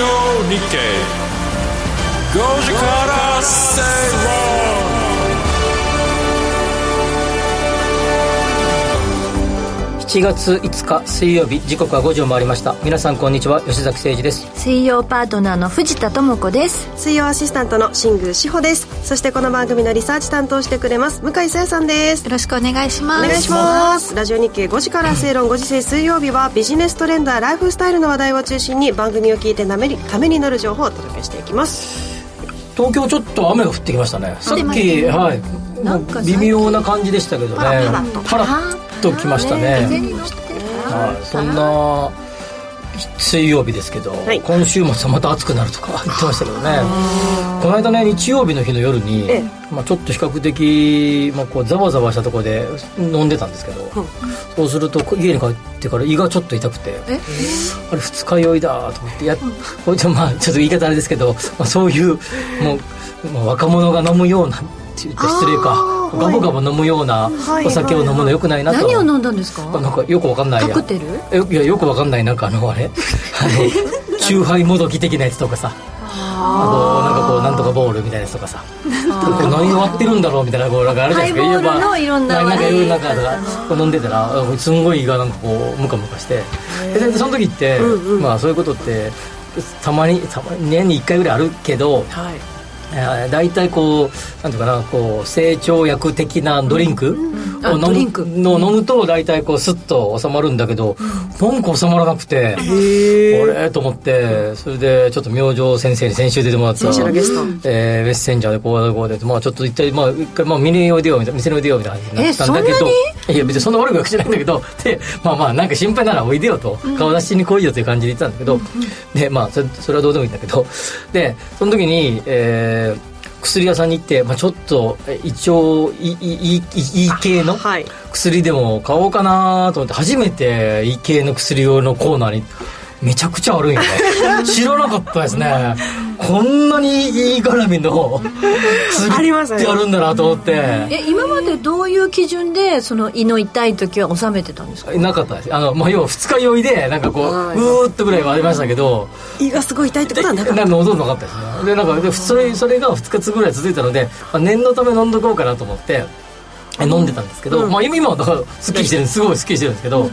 日経5時から正論7月5日水曜日時刻は5時を回りました。皆さんこんにちは。吉崎誠二です。水曜パートナーの藤田智子です。水曜アシスタントの新宮志保です。そしてこの番組のリサーチ担当してくれます向井沙耶さんです。よろしくお願いします。お願いします。ラジオ日経5時から正論5時制水曜日はビジネストレンダーライフスタイルの話題を中心に番組を聞いてためにためになる情報をお届けしていきます。東京ちょっと雨が降ってきましたね。さっきはい。なんか微妙な感じでしたけどね。パラパラとパラッときましたね。はい、そんな水曜日ですけど、はい。今週末はまた暑くなるとか 言ってましたけどね。この間ね日曜日の日の夜に、ええ。まあ、ちょっと比較的、まあ、こうざわざわしたところで飲んでたんですけど、そうすると家に帰ってから胃がちょっと痛くてあれ二日酔いだと思ってやこれまあちょっと言い方あれですけど、まあ、そういうもう、まあ、若者が飲むようなって失礼か。ガブガブ飲むようなはいお酒を飲むのよくないなと、何を飲んだんですか？なんかよくわかんないや。カクテル？えいやよくわかんない。なんかあのあれ。あのチューハイもどき的なやつとかさ。あのなんかこうなんとかボールみたいなやつとかさ。何割ってるんだろうみたいなこうなんかあれじゃないですかハイボールのいろんななんかいろんななんか飲んでたらあすんごい胃がなんかこうムカムカして。でその時って、まあそういうことってたまにたまに年に1回ぐらいあるけどはい。えー大体こうなんていうかなこう成長薬的なドリンクあを飲むの飲むと大体こうスッと収まるんだけど、なん。か収まらなくて、へあれ？と思ってそれでちょっと明星先生に先週出てもらった先ゲスト。えーメッセンジャーでこうだこうでまあちょっと一体まあ一回まあ見においでよみたいな店においでよみたいな感じになったんだけどいや別にそんな悪いわけじゃないんだけどでまあまあなんか心配ならおいでよと、顔出しに来いよという感じで言ったんだけど、でまあそれそれはどうでもいいんだけどでその時に、えー薬屋さんに行って、まあ、ちょっとえ一応いいいい系のはい。薬でも買おうかなと思って初めていい系の薬用のコーナーにめちゃくちゃあるんよ。ね 知らなかったですねこんなにいい絡みのあ薬りますねってあるんだなと思って。え今までどういう基準でその胃の痛い時は収めてたんですか？なかったです。あの、まあ、要は二日酔いでなんかこうはい。うーっとぐらいはありましたけど。胃がすごい痛いってことはなかった？なんか喉なかったですね。でなんかでそれそれが2日ぐらい続いたので、まあ、念のため飲んどこうかなと思ってえ飲んでたんですけど、まあ、今今はだからすっきりしてるすごいすっきりしてるんですけど、でい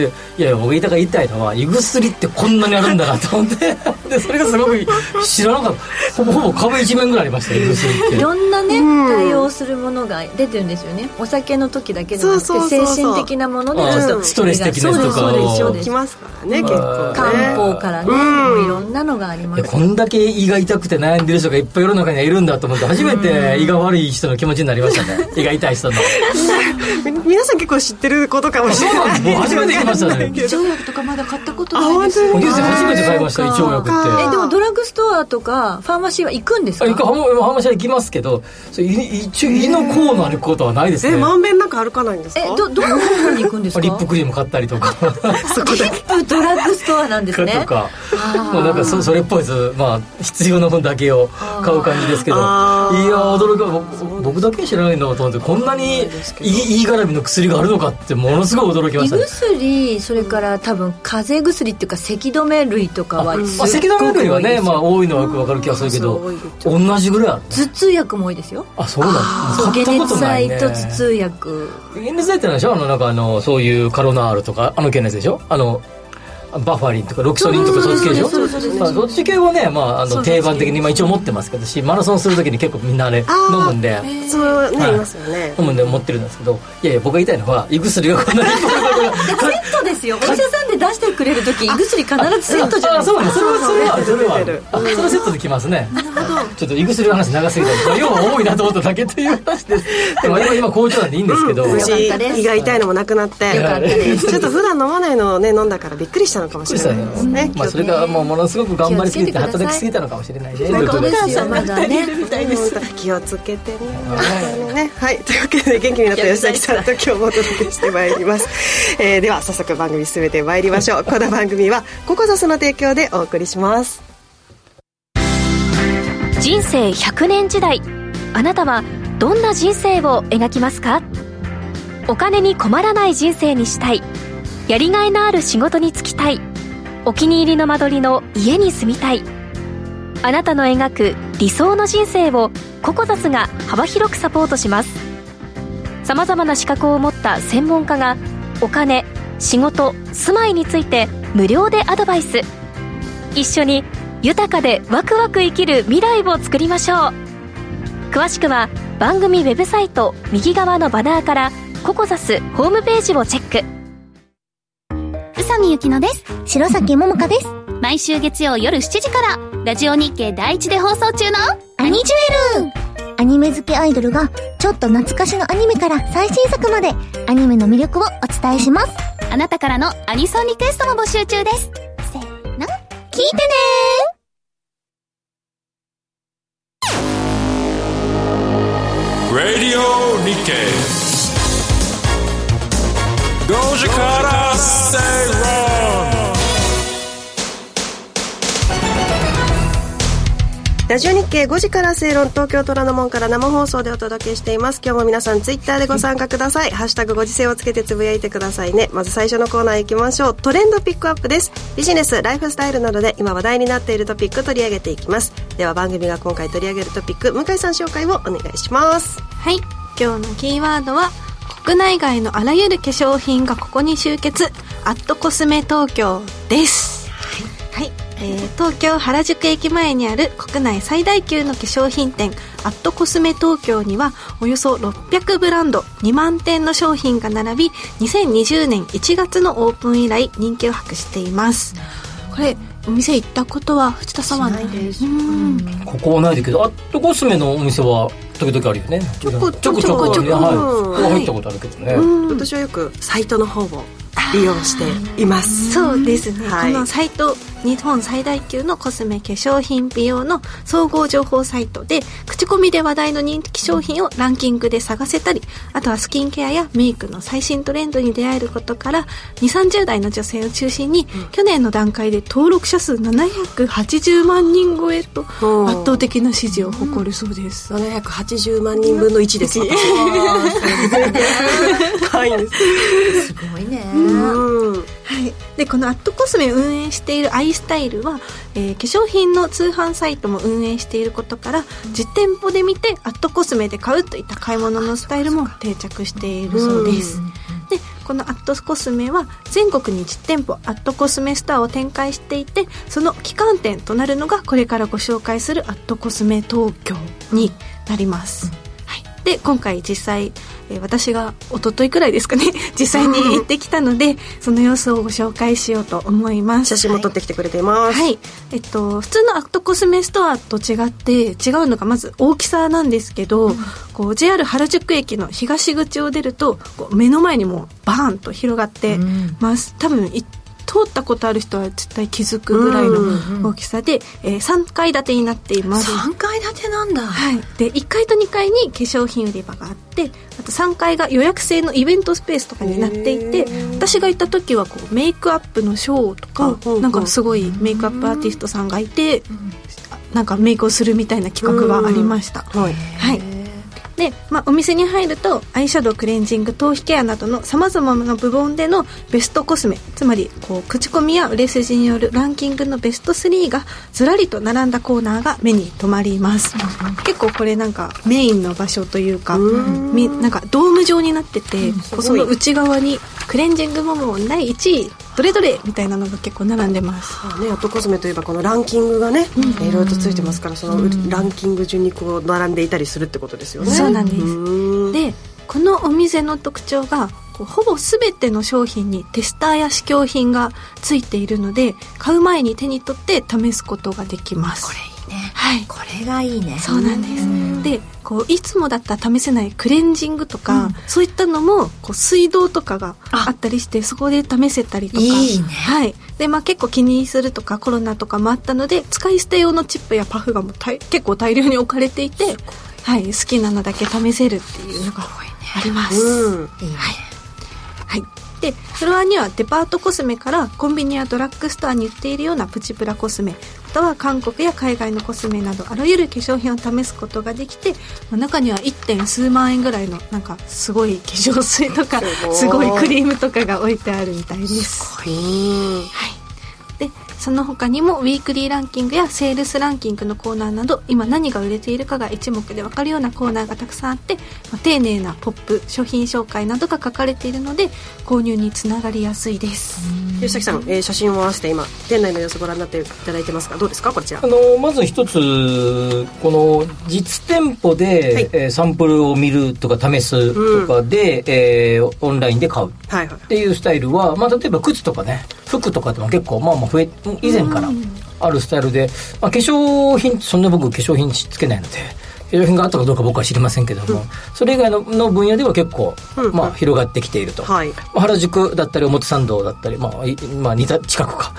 やいや僕言いたか言いたいのは胃薬ってこんなにあるんだなと思って。でそれがすごく知らなかった。ほぼほぼ壁一面ぐらいありました胃薬って。いろんなね、うん。対応するものが出てるんですよね。お酒の時だけじゃなくてそうそうそうそう。精神的なものであちょっとーストレス的なとかそうですそうです。きますからね結構ね。漢方からね、いろん。なのがありますこんだけ胃が痛くて悩んでる人がいっぱい世の中にはいるんだと思って初めて胃が悪い人の気持ちになりましたね。胃が痛い人の。み皆さん結構知ってることかもしれない。そうなんですもう初めて聞きましたね胃腸薬とかまだ買ったことあないです。本当におじいさん初めて買いました胃腸薬って。えでもドラッグストアとかファーマシーは行くんですか？あ行く。ハムハムシャ行きますけどそれ胃一応胃のコーナーに行くことはないですね。えまんべんなく歩かないんですか？えどどの方に行くんですか？リップクリーム買ったりとか。そこだけドラッグストアなんですね。とか。もうなんかそそれっぽいです。まあ必要な分だけを買う感じですけど。いや驚く僕僕だけ知らないんだと思ってこんなに胃胃絡みの薬があるのかってものすごい驚きま胃したね。薬それから多分風邪薬っていうか咳止め類とかはす咳止め類はねまあ多いのはよくわかる気がするけど同じぐらいある頭痛薬も多いですよ。あそうなんだ。そう解買ったこと熱ないね。剤と頭痛薬。解熱剤ってのはでしょ？あのなんかあのそういうカロナールとかあの系のやつでしょ？あのバファリンとかロキソニンとかそういう系でしょ？そうそうそうそうまあそっち系はね、まあ、あの定番的にまあ一応持ってますけどしマラソンするときに結構みんなあれ飲むんでそうね、はいい、ますよね飲むんで持ってるんですけどいやいや僕が言いたいのは胃薬がこんなにセットですよ。お医者さんで出してくれる時胃薬必ずセットじゃないあそうねそれはそれはそれはそれはセットできますね。ちょっと胃薬の話長すぎた。要は多いなと思っただけという話です。でも今今好調なんでいいんですけど、胃が痛いのもなくなって。よかったです。ちょっと普段飲まないのをね飲んだからびっくりしたのかもしれないですね。まあ、それがもうものすごく頑張りすぎて働きすぎたのかもしれないね本当ですよまだね。気をつけてね。はい。というわけで元気になった吉崎さんと今日もお届けしてまいります、えーでは早速番組進めてまいりましょう。この番組はココザスの提供でお送りします。人生100年時代あなたはどんな人生を描きますか？お金に困らない人生にしたいやりがいのある仕事に就きたいお気に入りの間取りの家に住みたいあなたの描く理想の人生をココザスが幅広くサポートします。さまざまな資格を持った専門家がお金仕事住まいについて無料でアドバイス。一緒に豊かでワクワク生きる未来を作りましょう。詳しくは番組ウェブサイト右側のバナーからココザスホームページをチェック。宇佐美ゆきのです。白崎桃香です。毎週月曜夜7時からラジオ日経第一で放送中のアニジュエルアニメ好きアイドルがちょっと懐かしのアニメから最新作までアニメの魅力をお伝えします。あなたからのアニソンリクエストも募集中です。せーの。聞いてね Radio Nikkei 5時から正論ラジオ日経5時から正論東京虎ノ門から生放送でお届けしています。今日も皆さんツイッターでご参加ください。ハッシュタグご時世をつけてつぶやいてくださいね。まず最初のコーナー行きましょう。トレンドピックアップです。ビジネスライフスタイルなどで今話題になっているトピック取り上げていきます。では番組が今回取り上げるトピック向井さん紹介をお願いします。はい。今日のキーワードは国内外のあらゆる化粧品がここに集結。アットコスメ東京です、えー東京原宿駅前にある国内最大級の化粧品店アットコスメ東京にはおよそ600ブランド2万点の商品が並び2020年1月のオープン以来人気を博しています。これお店行ったことは藤田さんはないです。うん。ここはないだけどアットコスメのお店は時々あるよね。ちょこちょこちょこちょこちょこはいはい入ったことあるけどね、私はよくサイトの方を利用しています。そうですね、はい。このサイト日本最大級のコスメ化粧品美容の総合情報サイトで口コミで話題の人気商品をランキングで探せたりあとはスキンケアやメイクの最新トレンドに出会えることから2 3 0代の女性を中心に、去年の段階で登録者数780万人超えとうん。圧倒的な支持を誇るそうです、780万人分の1です。私高いん すごいね。うんはい、でこのアットコスメを運営しているアイスタイルは、えー化粧品の通販サイトも運営していることから実店舗で見てアットコスメで買うといった買い物のスタイルも定着しているそうです。でこのアットコスメは全国に実店舗アットコスメストアを展開していてその旗艦店となるのがこれからご紹介するアットコスメ東京になります。はい、で今回実際、えー私が一昨日くらいですかね 実際に行ってきたので その様子をご紹介しようと思います。写真も撮ってきてくれています、はい、えっと、普通のアットコスメストアと違って違うのがまず大きさなんですけど、こう JR 原宿駅の東口を出るとこう目の前にもうバーンと広がってます、多分い通ったことある人は絶対気づくぐらいの大きさで、えー3階建てになっています。3階建てなんだ。はい、で1階と2階に化粧品売り場があってあと3階が予約制のイベントスペースとかになっていて私が行った時はこうメイクアップのショーとか、うんうんうん。なんかすごいメイクアップアーティストさんがいて、なんかメイクをするみたいな企画がありました、はい。はいで、まあ、お店に入るとアイシャドウクレンジング頭皮ケアなどのさまざまな部門でのベストコスメつまりこう口コミや売れ筋によるランキングのベスト3がずらりと並んだコーナーが目に留まります。結構これなんかメインの場所というかみなんかドーム状になってて、こうその内側にクレンジング部門第1位どれどれみたいなのが結構並んでます。まあね、アットコスメといえばこのランキングがね、いろいろとついてますからそのランキング順にこう並んでいたりするってことですよね。そうなんです。うん。でこのお店の特徴がほぼ全ての商品にテスターや試供品がついているので買う前に手に取って試すことができます。これいいね。はい。これがいいね。そうなんですでこういつもだったら試せないクレンジングとか、そういったのもこう水道とかがあ。ったりしてそこで試せたりとか。いいね。はい。でまあ、結構気にするとかコロナとかもあったので使い捨て用のチップやパフがもう結構大量に置かれていて、はい、好きなのだけ試せるっていうのがあります。うん。いいね。はい。で、フロアにはデパートコスメからコンビニやドラッグストアに売っているようなプチプラコスメ、または韓国や海外のコスメなどあらゆる化粧品を試すことができて、まあ中には 1. 点数万円ぐらいのなんかすごい化粧水とかすごいクリームとかが置いてあるみたいです。うんはい。で、その他にもウィークリーランキングやセールスランキングのコーナーなど今何が売れているかが一目で分かるようなコーナーがたくさんあって、まあ、丁寧なポップ商品紹介などが書かれているので購入につながりやすいです。吉崎さん、えー写真を合わせて今店内の様子ご覧になっていただいてますがどうですかこちらあ？のまず一つこの実店舗で、はい。えーサンプルを見るとか試すとかで、えーオンラインで買う。っていうスタイルは、まあ、例えば靴とかね服とかでも結構まあまあ増え以前からあるスタイルで、まあ、化粧品そんな僕化粧品つけないので化粧品があったかどうか僕は知りませんけども、それ以外のの分野では結構、うんまあ、広がってきていると、はい。まあ原宿だったり表参道だったり、まあいまあ、似た近くか、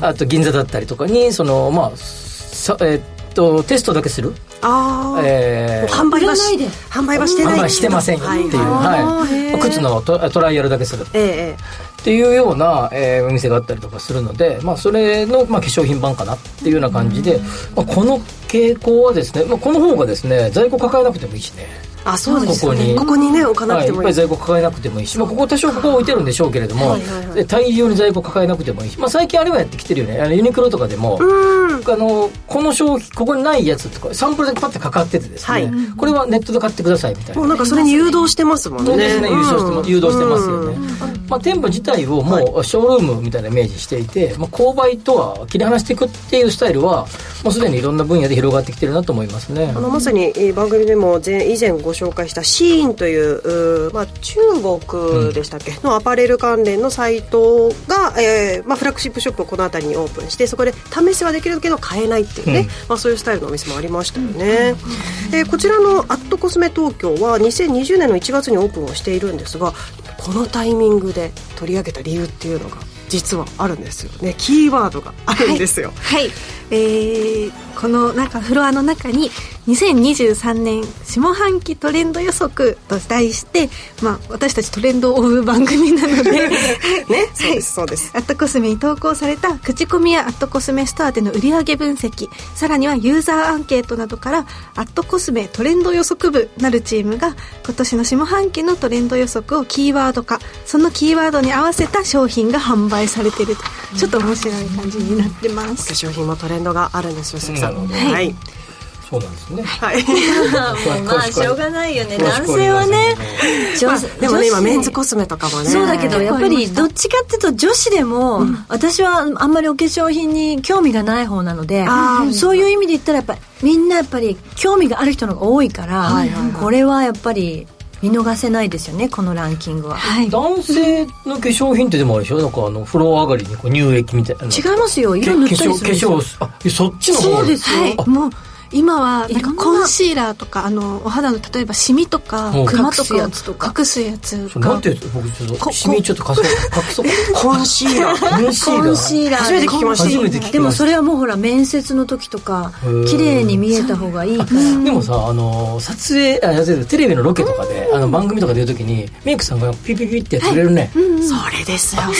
あと銀座だったりとかにそのまあさえーっとテストだけする、ああ、えー販売はないで。販売はしてない。販売してませんよっていう、はい。はい。まあ靴のトトライアルだけする。えええっていうような、えーお店があったりとかするので、まあ、それの、まあ、化粧品版かなっていうような感じで、まあ、この傾向はですね、まあ、この方がですね在庫抱えなくてもいいしね。えあそうですよここに。ねここにね置かなはい、い。っぱいくてもいい在庫抱えなくてもいいし、まあ、ここ多少ここ置いてるんでしょうけれども、はいはいはい。で大量に在庫抱えなくてもいいし、まあ、最近あれはやってきてるよね。あのユニクロとかでも、うん。あのこの商品ここにないやつとかサンプルだけパッてかかっててですね、はい。これはネットで買ってくださいみたいな。もうなんかそれに誘導してますもんね。そうですね、うん。誘導してますよね、まあ、店舗自体をもうショールームみたいなイメージしていて、まあ、購買とは切り離していくっていうスタイルはもうすでにいろんな分野で広がってきてるなと思いますね。あのまさにえー番組でも前以前ご紹介したシーンというまあ、中国でしたっけ、のアパレル関連のサイトが、えーまあ、フラッグシップショップをこの辺りにオープンしてそこで試しはできるけど買えないっていうね、うん。まあ、そういうスタイルのお店もありましたよね、えーこちらのアットコスメ東京は2020年の1月にオープンをしているんですがこのタイミングで取り上げた理由っていうのが？実はあるんですよね。キーワードがあるんですよ、はい、えーこのなんかフロアの中に2023年下半期トレンド予測と題して、まあ、私たちトレンドを追う番組なので。ねそうですそうです。アットコスメに投稿された口コミやアットコスメストアでの売上分析さらにはユーザーアンケートなどからアットコスメトレンド予測部なるチームが今年の下半期のトレンド予測をキーワード化。そのキーワードに合わせた商品が販売されていると。ちょっと面白い感じになってます。化粧品もトレンドがあるんですよ関さん、う。んはい。そうなんですね。はい、まあしょうがないよね。男性はね。女まあ、でもね今メンズコスメとかもねそうだけどやっぱりどっちかっていうと女子でも、私はあんまりお化粧品に興味がない方なのでそういう意味で言ったらやっぱりみんなやっぱり興味がある人の方が多いから、これはやっぱり見逃せないですよねこのランキングは、はい。男性の化粧品ってでもあれでしょ？なんかあの風呂上がりにこう乳液みたいな。違いますよ。け色塗ったりするんですよ化粧化粧あそっちの方。そうですよ、はい、もう今はな。んかコンシーラーとかあのお肌の例えばシミとかうんクマと隠すやかつとか。隠すやつそれなんがていう僕ちょっことシミちょっと貸そう。隠そう。コンシーラー。コンシーラー。コンシーラー。初めて聞きました。初めて聞きましたでもそれはもうほら面接の時とか綺麗に見えた方がいいから。でもさあの撮影あテレビのロケとかであの番組とかでいう時にメイクさんがピピピってやってくれるね、それですよそれ。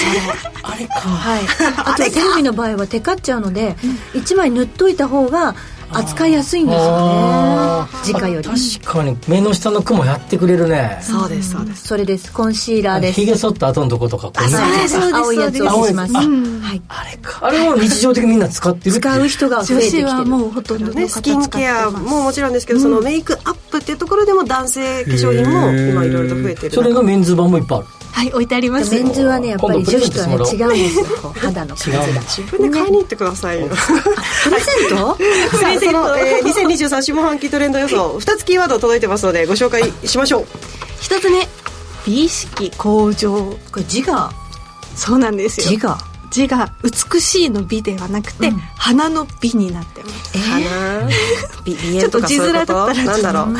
あれか。はい、あとテレビの場合はテカっちゃうので1枚塗っといた方が扱いやすいんですよあね直より。確かに目の下の雲やってくれるね。そうですそうです。それです。コンシーラーです。ひげ剃った後のとことかこうねそうですそうです。青いやつ。をします、あれかあれを日常的にみんな使ってる使う人が増女えてきてはもうほとんどのね、方スキンケアももちろんですけど、そのメイクアップっていうところでも男性化粧品も今いろいろと増えてるそれのメンズ版もいっぱいあるはい置いてあります。メンズはねやっぱり女子とはね違うんですよ。こう肌の感じが。違うんだ。自分で買いに行ってくださいよ、プレゼント？さあその、えー、2023下半期トレンド予想。2つキーワード届いてますのでご紹介しましょう。一つ目美意識向上。これ自我。そうなんですよ。自我字が美しいの美ではなくて、花の美になってます。花？美 美ちょっと字面だったらなんだろう？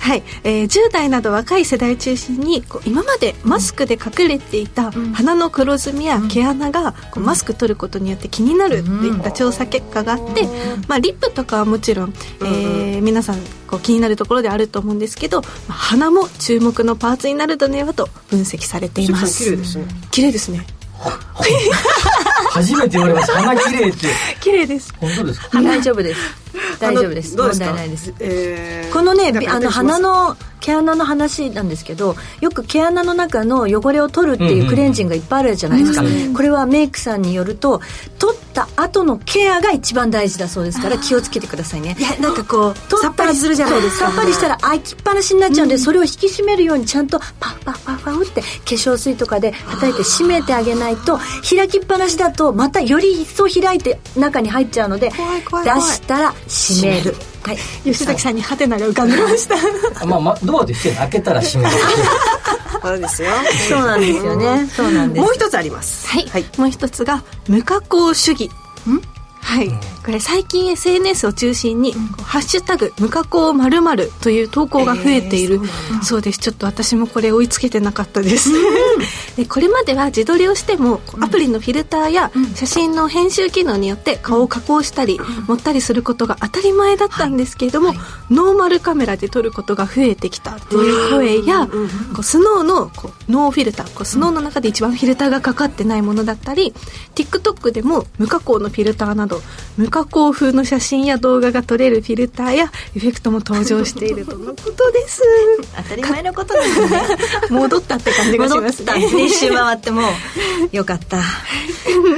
はい、えー10代など若い世代中心にこう今までマスクで隠れていた鼻の黒ずみや毛穴がこうマスク取ることによって気になるといった調査結果があって、まあ、リップとかはもちろん、えー皆さんこう気になるところであると思うんですけど、まあ鼻も注目のパーツになるのではと分析されています。綺麗ですね。綺麗ですね 初めて言われました。鼻綺麗って。綺麗です。本当ですか？大丈夫です。大丈夫です。問題ないです、えーこのねあの鼻の毛穴の話なんですけどよく毛穴の中の汚れを取るっていうクレンジングがいっぱいあるじゃないですか、これはメイクさんによると取った後のケアが一番大事だそうですから気をつけてくださいね。いやなんかこう取さっぱりするじゃないですか。さっぱりしたら開きっぱなしになっちゃうんで、それを引き締めるようにちゃんとパフパフパフパフって化粧水とかで叩いて締めてあげないと開きっぱなしだとまたより一層開いて中に入っちゃうので出したら締めるはい。吉崎さんにハテナが浮かんでました。あ まあ、まあ、ドアでして開けたら閉める。そうですよ。そうなんですよね。そうなんです。もう一つあります。はい、はい。もう一つが無加工主義はい、これ最近 SNS を中心に「ハッシュタグ無加工まるという投稿が増えている、そうです。ちょっと私もこれ追いつけてなかったです、でこれまでは自撮りをしてもアプリのフィルターや写真の編集機能によって顔を加工したり盛ったりすることが当たり前だったんですけれども、ノーマルカメラで撮ることが増えてきたという声や、こう SNOW のこうノーフィルターこう SNOW の中で一番フィルターがかかってないものだったり TikTok でも無加工のフィルターなど無加工風の写真や動画が撮れるフィルターやエフェクトも登場しているとのことです。当たり前のことで すね。戻ったって感じがしますね。た一周回ってもうよかったい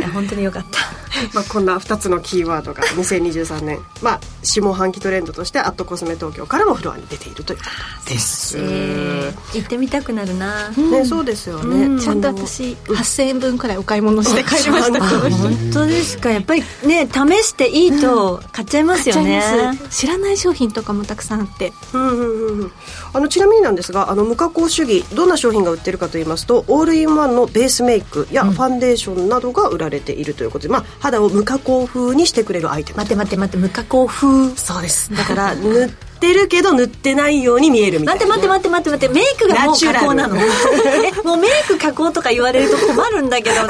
や本当によかったまあ、こんな2つのキーワードが2023年、まあ、下半期トレンドとしてアットコスメ東京からもフロアに出ているということです、えー行ってみたくなるな。ね、そうですよね、ちゃんと私8000円分くらいお買い物して帰りました。あ本当ですか。やっぱりね試していいと買っちゃいますよね、買っちゃいます。知らない商品とかもたくさんあって。うんうんうんうんあのちなみになんですがあの無加工主義どんな商品が売ってるかと言いますとオールインワンのベースメイクやファンデーションなどが売られているということで、まあ、肌を無加工風にしてくれるアイテム。待って待って待って無加工風。そうです。だから塗ってるけど塗ってないように見えるみたいな。待って待って待って待って待ってメイクがもう加工なの。えもうメイク加工とか言われると困るんだけどな。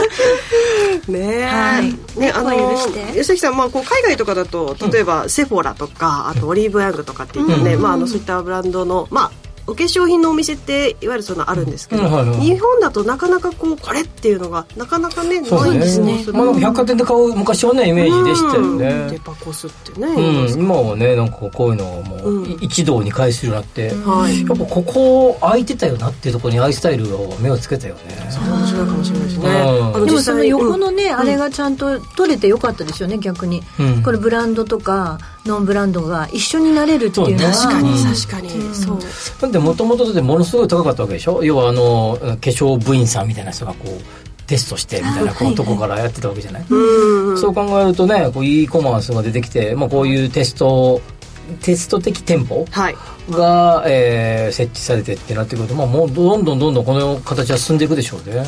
ねえ、はい。ねあの猫は許して。吉崎さん、まあ、こう海外とかだと例えば、セフォラとかあとオリーブヤングとかっていったね、まあ、あのそういったブランドのまあお化粧品のお店っていわゆるそのあるんですけど、うんはいはい。日本だとなかなかこうこれっていうのがなかなかねそうないんですね。ね。まあ、百貨店で買う昔はねイメージでしたようんデねパコスってね、うん、今はねなんかこういうのをもう一堂に会するようになって、はい。やっぱここ空いてたよなっていうところにアイスタイルを目をつけたよね。面白いかもしれない。ですね。うん。あのでもその横うん。のね、あれがちゃんと取れてよかったですよね逆に、うん。これブランドとかノンブランドが一緒になれるっていうのは。確かにうん。確かに、そう。なんでもともとでものすごい高かったわけでしょ？要はあの化粧部員さんみたいな人がこうテストしてみたいなこうとこからやってたわけじゃない、うんそう考えるとねこう e コマースが出てきて、まあ、こういうテストテスト的店舗はい。が、えー設置されてってなってくると、まあ、もうどんどんどんどんこの形は進んでいくでしょうね、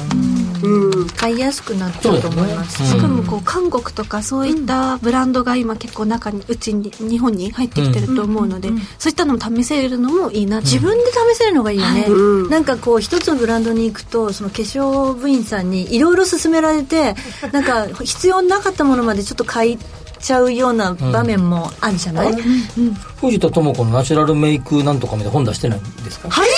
うん買いやすくなったと思います。そうですね。しかもこう韓国とかそういったブランドが今結構中にうちに日本に入ってきてると思うので、そういったのも試せるのもいいな自分で試せるのがいいよね、うん。なんかこう一つのブランドに行くとその化粧部員さんにいろいろ勧められて なんか必要なかったものまでちょっと買いちゃうような場面もあるじゃない、藤田智子のナチュラルメイクなんとかみたいな本出してないんですか？はい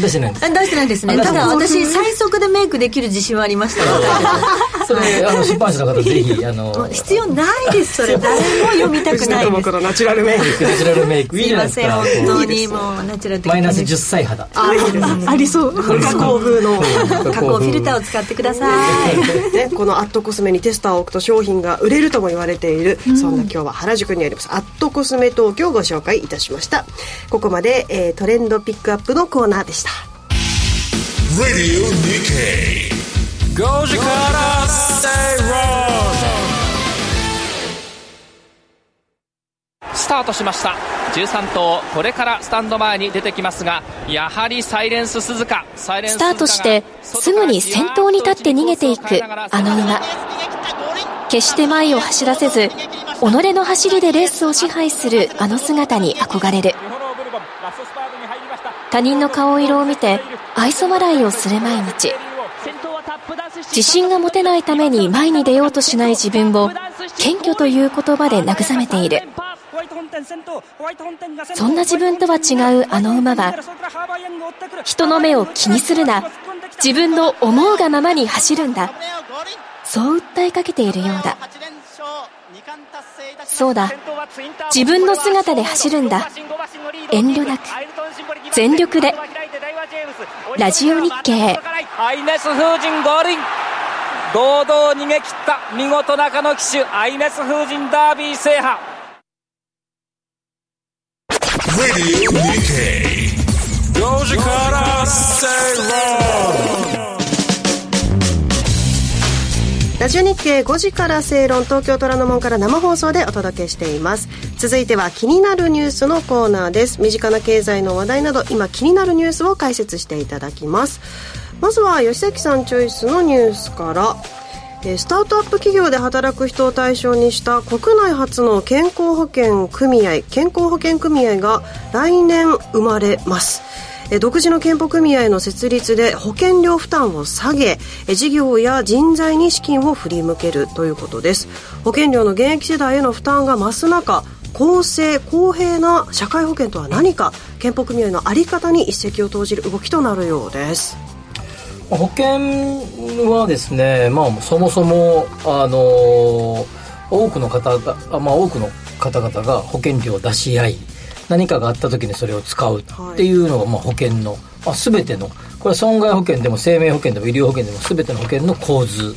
出してないんです。あ出してないですね。あただ私最速でメイクできる自信はありました。よ それ あの出版社の方ぜひ あの必要ないですそれ。誰も読みたくないです。ナチュラルメイク。ナチュラルメイク。いいすいませんじゃないですか。本当にこもうナチュラルうマイナス的10歳肌。あいいですねありそう。無加工風の加工フィルターを使ってください。ね、このアットコスメにテスターを置くと商品が売れるとも言われている、そんな今日は原宿にあります。アットコスメ東京をご紹介いたしました。ここまで、えートレンドピックアップのコーナーでした。Radio Nikkei. Goji Kara Stay Wrong. スタートしました。13頭これからスタンド前に出てきますがやはりサイレンス鈴鹿。スタートしてすぐに先頭に立って逃げていくあの馬。決して前を走らせず己の走りでレースを支配するあの姿に憧れる。他人の顔色を見て愛想笑いをする毎日自信が持てないために前に出ようとしない自分を謙虚という言葉で慰めている。そんな自分とは違うあの馬は人の目を気にするな。自分の思うがままに走るんだ。そう訴えかけているようだ。そうだ。自分の姿で走るんだ。遠慮なく、全力で。ラジオ日経。アイネス風神ゴールイン。堂々逃げ切った見事中野騎手アイネス風神ダービー制覇。Radio Nikkei. Goji Kara Say ラジオ日経5時から正論東京虎ノ門から生放送でお届けしています。続いては気になるニュースのコーナーです。身近な経済の話題など今気になるニュースを解説していただきます。まずは吉崎さんチョイスのニュースから。スタートアップ企業で働く人を対象にした国内初の健康保険組合健康保険組合が来年生まれます独自の健保組合の設立で保険料負担を下げ事業や人材に資金を振り向けるということです。保険料の現役世代への負担が増す中公正公平な社会保険とは何か健保組合の在り方に一石を投じる動きとなるようです。保険はですね、まあ、そもそも、あの、多くの方が、まあ、多くの方々が保険料を出し合い何かがあった時にそれを使うっていうのが、まあ、保険の、まあ、全てのこれは損害保険でも生命保険でも医療保険でも全ての保険の構図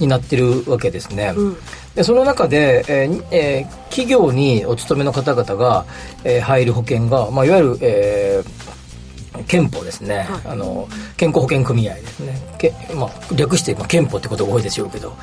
になってるわけですね。うんでその中で、えーえー、企業にお勤めの方々が、えー、入る保険が、まあ、いわゆる、えー、憲法ですね、はい、あの健康保険組合ですね。け、まあ、略して、まあ、憲法ってことが多いでしょうけど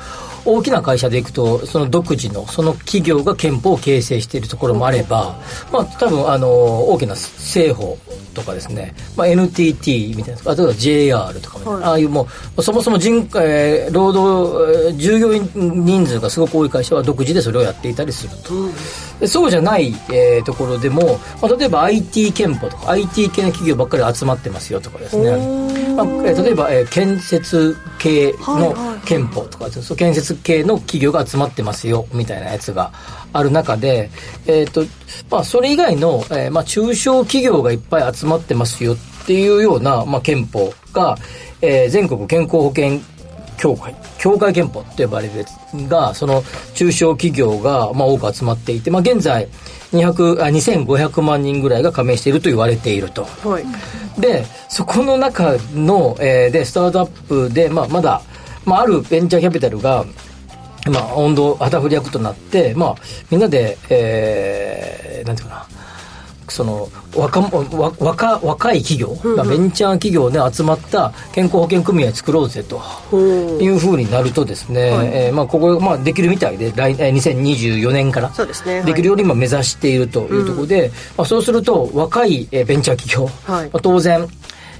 大きな会社でいくとその独自のその企業が憲法を形成しているところもあれば、まあ、多分あの大きな政法とかですね、まあ、NTT みたいなあとは JR とかも、はい、ああいうもうそもそも人、えー、労働従業員人数がすごく多い会社は独自でそれをやっていたりすると、うん、そうじゃない、えー、ところでも、まあ、例えば IT 憲法とか IT 系の企業ばっかり集まってますよとかですね、まあ、例えば、えー、建設系の憲法とか、はい。はいはい、建設系の企業が集まってますよみたいなやつがある中で、えーとまあ、それ以外の、えーまあ、中小企業がいっぱい集まってますよっていうような、まあ、憲法が、えー、全国健康保険協会協会憲法って呼ばれるやつがその中小企業が、まあ、多く集まっていて、まあ、現在200あ2500万人ぐらいが加盟していると言われていると、はい、でそこの中の、えー、でスタートアップで、まあ、まだ、まあ、あるベンチャーキャピタルがまあ、温度旗振り役となって、まあ、みんなで、えー、なんていうかな、その若若若い企業、まあ、ベンチャー企業で集まった健康保険組合作ろうぜというふうになるとですね、はい、えー、まあ、ここ、まあ、できるみたいで来2024年から。できるように今目指しているというところで、うん、まあ、そうすると若いベンチャー企業、はい、まあ、当然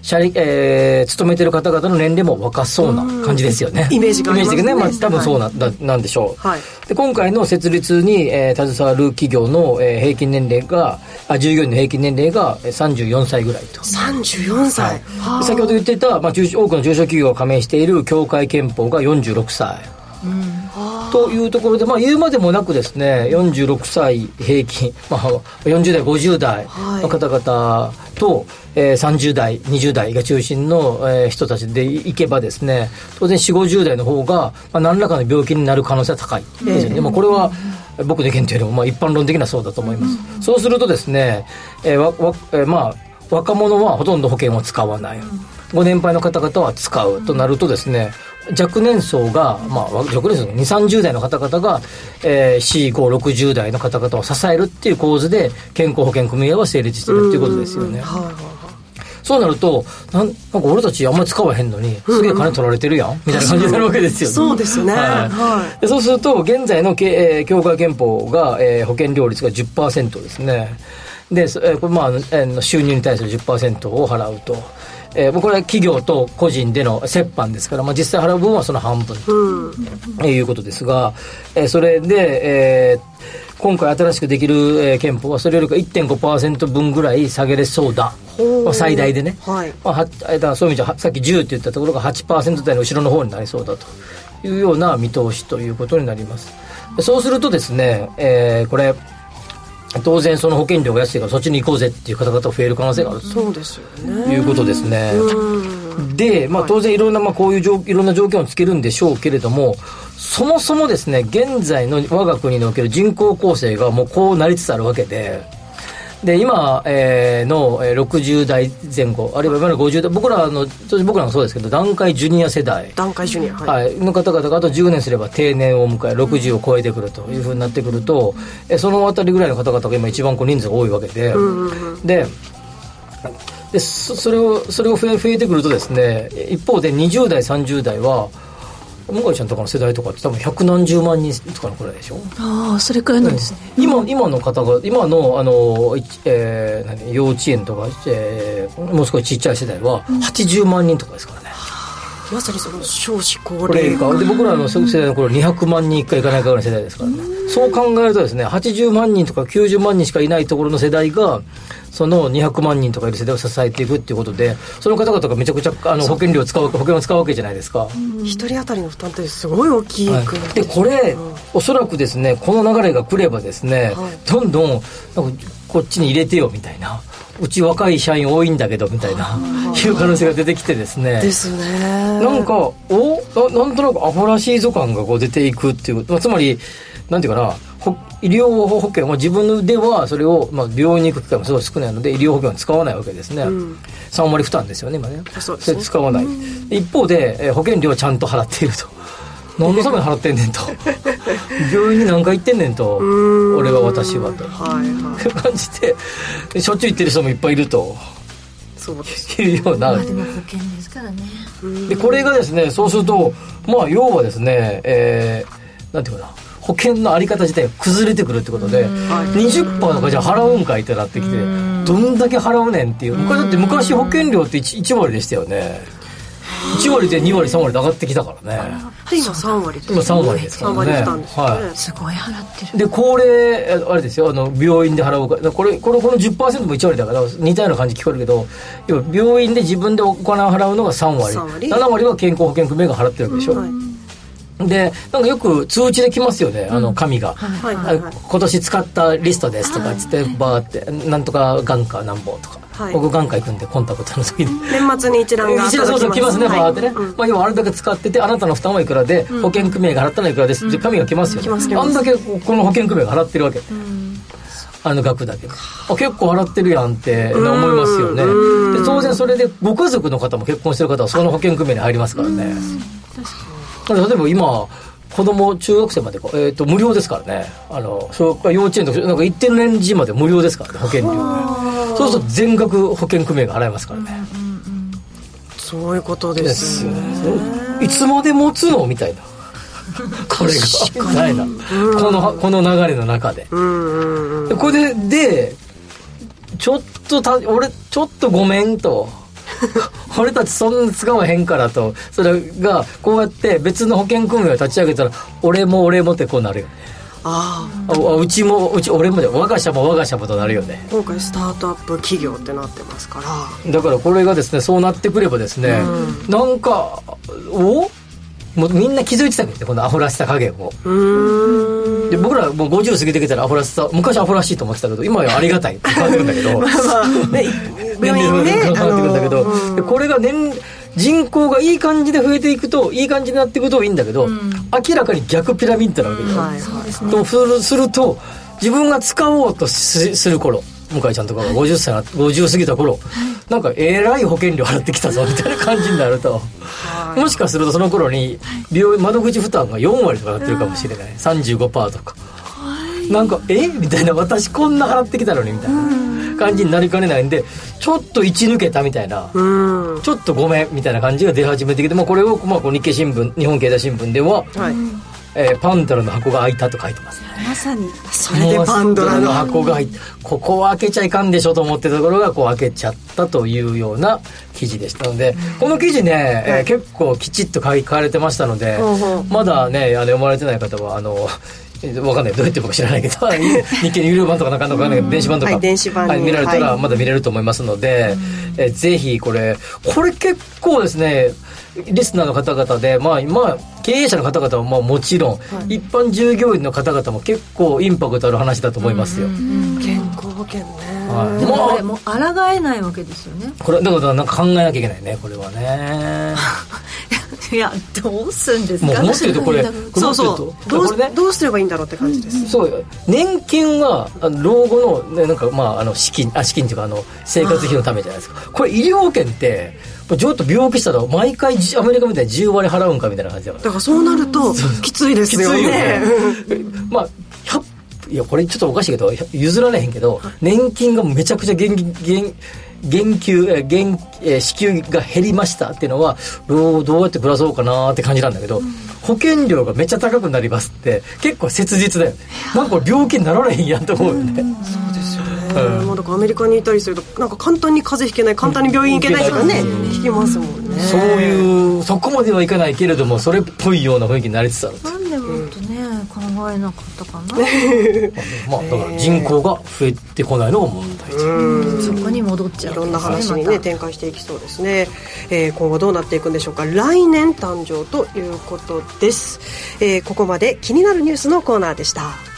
社えー、勤めてる方々の年齢も若そうな感じですよね。イメージがありますね。イメージがね、まあ多分そうな,、はい、なんでしょう。はい、で今回の設立に、えー、携わる企業の、えー、平均年齢が、あ従業員の平均年齢が34歳ぐらいと。34歳、はい、先ほど言ってた、まあ、多くの中小企業が加盟している協会憲法が46歳。うんというところで、まあ、言うまでもなくですね46歳平均、まあ、40代50代の方々と、はい、えー、30代20代が中心の、えー、人たちでいけばですね当然4 5 0代の方が、まあ、何らかの病気になる可能性は高い。ですよね、まあ、これは僕の意見というよりも、まあ、一般論的なそうだと思います、うん、そうするとですね、えーわわえー、まあ若者はほとんど保険を使わない、ご年配の方々は使うとなるとですね、若年層が、まあ、若年層2、30代の方々が、えー、4、5、60代の方々を支えるっていう構図で、健康保険組合は成立してるっていうことですよね。そうなるとなん、なんか俺たちあんまり使わへんのに、すげえ金取られてるやん、みたいな感じになるわけですよね。そうですね。はい。でそうすると、現在の、えー、協会憲法が、えー、保険料率が10%ですね。で、えー、これまあ、えー、収入に対する10%を払うと。えー、これは企業と個人での折半ですから、まあ、実際払う分はその半分ということですが、えー、それで、えー、今回新しくできる、えー、憲法はそれよりか1.5%分ぐらい下げれそうだ。まあ、最大でね、はい。まあ、はだからそういう意味じゃさっき10って言ったところが8%台の後ろの方になりそうだというような見通しということになります。そうするとですね、えー、これ当然その保険料が安いからそっちに行こうぜっていう方々が増える可能性があると。そうですよね。いうことですね。で、まあ、当然いろんな、まあ、こういう条いろんな条件をつけるんでしょうけれども、そもそもですね、現在の我が国における人口構成がもうこうなりつつあるわけで、で、今、えー、の60代前後、あるいは今の50代、僕らの、僕らもそうですけど、段階ジュニア世代。段階ジュニア、はい、はい、の方々があと10年すれば定年を迎え、60を超えてくるというふうになってくると、えそのあたりぐらいの方々が今一番こう人数が多いわけで、で、でそれをそれを増え増えてくるとですね一方で20代30代は向井ちゃんとかの世代とかって多分百何十万人とかのくらいでしょ？ああそれくらいなんですね、うん、今今の方が今のあの、えー、何幼稚園とか、えー、もう少しちっちゃい世代は80万人とかですからね、うん、まさにその少子高齢化。で僕らの世代の頃200万人いくかいかないかぐらいの世代ですからね、うそう考えるとですね80万人とか90万人しかいないところの世代がその200万人とかいる世代を支えていくっていうことでその方々がめちゃくちゃあの保険料を使う保険を使うわけじゃないですか。一人当たりの負担ってすごい大きい、はい、でこれ、うん、おそらくですねこの流れが来ればですね、はい、どんどんこっちに入れてよみたいなうち若い社員多いんだけどみたいないう可能性が出てきてですね。ですね。なんかおななんとなくアホらしいぞ感がこう出ていくっていう、まあ、つまりなんていうかな医療保険は自分ではそれを、まあ、病院に行く機会もすごい少ないので医療保険は使わないわけですね、うん、3割負担ですよね今ね。そうですね。使わない、うん、一方で、えー、保険料はちゃんと払っていると何のために払ってんねんと。病院に何回行ってんねんと。俺は私はと、はいはい、感じでしょっちゅう行ってる人もいっぱいいると。そうです。いうような、まあ、でも保険ですからね。でこれがですねそうするとまあ要はですねえー、なんていうかな。保険のあり方自体が崩れてくるってことで、20%とかじゃ払うんかいってなってきて、どんだけ払うねんっていう。昔だって昔保険料って 1, 1割でしたよね。1割で2割3割で上がってきたからね。今3割。今3割ですからね。はい、すごい払ってる。で高齢あれですよ。あの病院で払うかこれこれこの10%も1割だから似たような感じ聞こえるけど要は病院で自分でお金を払うのが3割 ,3 割。7割は健康保険組合が払ってるわけでしょ、うん。はい。で、なんかよく通知できますよね、あの紙が、今年使ったリストですとかつって、バーって、なんとか眼科何本とか。はい、僕眼科行くんでコンタクトの時に。年末に一覧が一覧そうそう来ますねバーってね、まあ、要はあれだけ使っててあなたの負担はいくらで、保険組合が払ったのはいくらですって紙が来ますよね、あんだけこの保険組合が払ってるわけ、あの額だけ。あ結構払ってるやんって思いますよね。で当然それでご家族の方も結婚してる方はその保険組合に入りますからね。確かに。例えば今子供中学生まで、えーと、無料ですからね。あの小幼稚園とかなんか一定の年次まで無料ですからね保険料そうすると全額保険組合が払えますからね、うんうんうん、そういうことですよね。いつまで持つの？みたいな。これが。みたいな、このこの流れの中で、うんうん、これででちょっとた俺ちょっとごめんと。俺たちそんな使わへんからと。それがこうやって別の保険組合を立ち上げたら俺も俺もってこうなるよああうちもうち俺もで我が社も我が社もとなるよね。今回スタートアップ企業ってなってますから。だからこれがですねそうなってくればですね、うん、なんかおもうみんな気づいてたけどねこのアホらしさ加減を。で僕らもう50過ぎてきたらアホらしさ昔アホらしいと思ってたけど今はありがたいって変わってくんだけど。まあまあ。ね年齢で変わってくるんだけど、あのー、これが年人口がいい感じで増えていくといい感じになっていくといいんだけど、うん、明らかに逆ピラミッドなわけよ、はいはい、とするすると自分が使おうとする頃向井ちゃんとかが50歳50過ぎた頃、はい、なんかえらい保険料払ってきたぞ みたいな感じになると、はい、もしかするとその頃に病窓口負担が4割とかなってるかもしれない、うん、35%とか、なんかえ？みたいな私こんな払ってきたのにみたいな。感じになりかねないんでちょっと位置抜けたみたいな、ちょっとごめんみたいな感じが出始めてきて、まあ、これを、まあ、日経新聞日本経済新聞では、はい。えー、パンドラの箱が開いたと書いてます、ね、まさにそれでパンドラの箱が開いたここは開けちゃいかんでしょと思ってたところがこう開けちゃったというような記事でしたので、うん、この記事ね、えー、結構きちっと書かれてましたので、うん、まだねあの読まれてない方はあのわかんない。どうやって僕知らないけど。日経有料版とかなんかわかんないけど電子版とか、はい、電子版はい、見られたらまだ見れると思いますので、えぜひこれこれ結構ですねリスナーの方々でまあ今経営者の方々はまあもちろん、はい、一般従業員の方々も結構インパクトある話だと思いますよ、健康保険ね、はい、でもこれもう抗えないわけですよね。これだからなんか考えなきゃいけないねこれはね いやどうするんですか？もうってるとこれそうそう。どう,、ね、どうすればいいんだろうって感じです、うん、そう。年金は老後の、ね、なんかまああの資金あ資金っていうかあの生活費のためじゃないですか。これ医療保険ってちょっと病気したら毎回アメリカみたいに10割払うんかみたいな感じだから。だからそうなるときついですよね。きついよね。まあいやこれちょっとおかしいけど譲られへんけど年金がめちゃくちゃ現現減給、減、支給が減りましたっていうのは、どうどうやって暮らそうかなって感じなんだけど、うん、保険料がめっちゃ高くなりますって、結構切実だよね。なんか病気になられへんやんと思うよね。うん、そうですよね。うん、まあだからアメリカにいたりすると、なんか簡単に風邪ひけない、簡単に病院行けないとかね、聞きますもんね。そういう、そこまではいかないけれども、それっぽいような雰囲気になりつつある。なんでもっとね、考えなかったかな。まあだから人口が増えてこないのが問題そこに戻っちゃう、いろんな話にね、展開していきそうですね、えー、今後どうなっていくんでしょうか来年誕生ということです、えー、ここまで気になるニュースのコーナーでした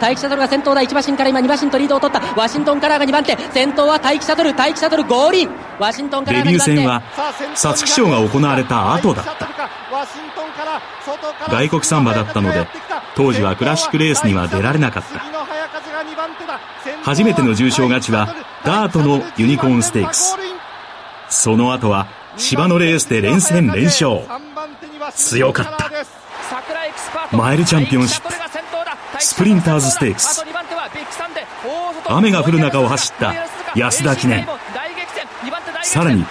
待機シャトルが先頭だ1馬身から今2馬身とリードを取ったワシントンカラーが2番手先頭は待機シャトル待機シャトル合輪ワシン。トンカラーが2番手デビュー戦は皐月賞が行われた後だった。外国産馬だったので当時はクラシックレースには出られなかった。初めての重賞勝ちはダートのユニコーンステークス。その後は芝のレースで連戦連勝強かった。マイルチャンピオンシップ。スプリンターズステークス。雨が降る中を走った安田記念。さらに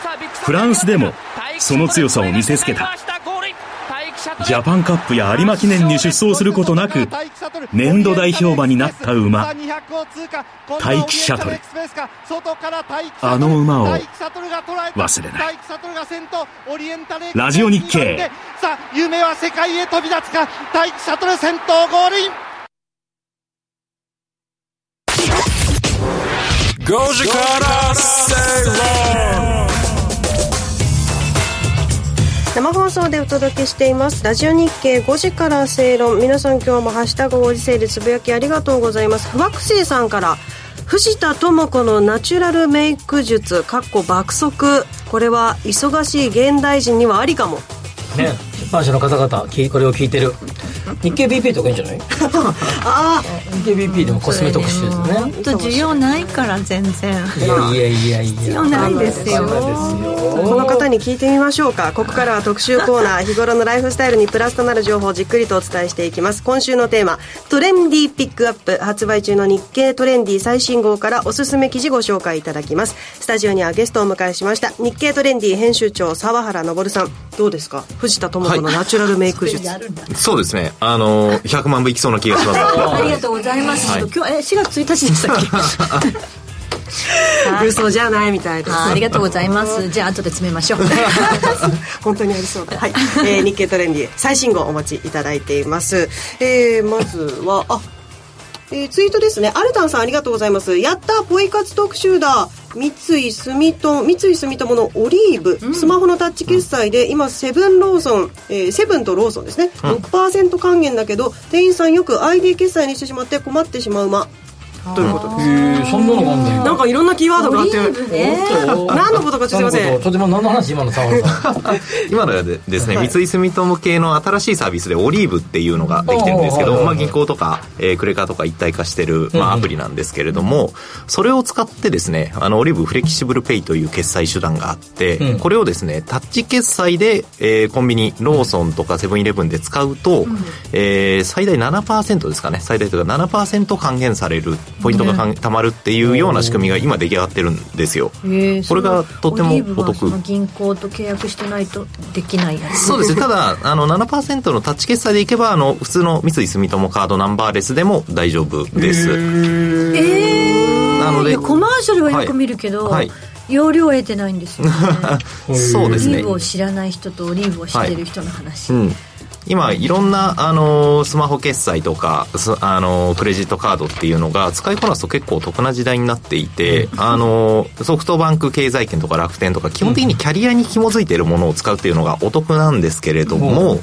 フランスでもその強さを見せつけたジャパンカップや有馬記念に出走することなく年度代表馬になった馬待機シャトル。あの馬を忘れない。ラジオ日経。さあ夢は世界へ飛び立つか待機シャトル先頭ゴールイン。5時から正論生放送でお届けしています。ラジオ日経5時から正論。皆さん今日もハッシュタグご時世でつぶやきありがとうございます。不惑星さんから藤田智子のナチュラルメイク術かっこ爆速。これは忙しい現代人にはありかも。ね。出版社の方々これを聞いてる。日経 BP とかいいんじゃない？ああ日経 BP でもコスメ特集ですね。本当需要ないから全然。いやいやいやいや。必要ないですよ。この方に聞いてみましょうか。ここからは特集コーナー日頃のライフスタイルにプラスとなる情報をじっくりとお伝えしていきます。今週のテーマトレンディーピックアップ。発売中の日経トレンディ最新号からおすすめ記事ご紹介いただきます。スタジオにはゲストをお迎えしました。日経トレンディ編集長沢原昇さん。どうですか？藤田智子のナチュラルメイク術、はい、そうですねあの100万部いきそうな気がします。ありがとうございます、はい、今日え4月1日でしたっけ？嘘じゃないみたいです。ありがとうございます。じゃあ後で詰めましょう。本当にありそうだ。はい、えー、日経トレンディ最新号お待ちいただいています、えー、まずはあえー、ツイートですね。アルタンさんありがとうございます。やったポイ活特集だ三井住友、三井住友のオリーブ、うん、スマホのタッチ決済で、今、セブンローソン、えー、セブンとローソンですね、うん、6%還元だけど、店員さんよく ID 決済にしてしまって困ってしまう馬。ということです。そんなのがあんねなんかいろんなキーワードがあって、何のことかちょっとすみません。と今何の話今のさ 今のはですね、三井住友系の新しいサービスでオリーブっていうのができてるんですけど、まあ銀行とか、えー、クレカとか一体化してる、まあアプリなんですけれども、それを使ってですね、あのオリーブフレキシブルペイという決済手段があって、これをですね、タッチ決済で、えー、コンビニ、ローソンとかセブンイレブンで使うと、えー、最大7%ですかね、最大というか7%還元されるポイントがた、まるっていうような仕組みが今出来上がってるんですよ。これがとてもお得。銀行と契約してないとできないやつ。そうですね。ただあの7%のタッチ決済でいけばあの普通の三井住友カードナンバーレスでも大丈夫です。えー、なのでコマーシャルはよく見るけど。はいはい容量を得てないんですよね そうですねオリーブを知らない人とオリーブを知ってる人の話、はいうん、今いろんな、あのスマホ決済とか、あのクレジットカードっていうのが使いこなすと結構得な時代になっていて、うん、あのソフトバンク経済圏とか楽天とか基本的にキャリアに紐づいているものを使うっていうのがお得なんですけれども、う。ん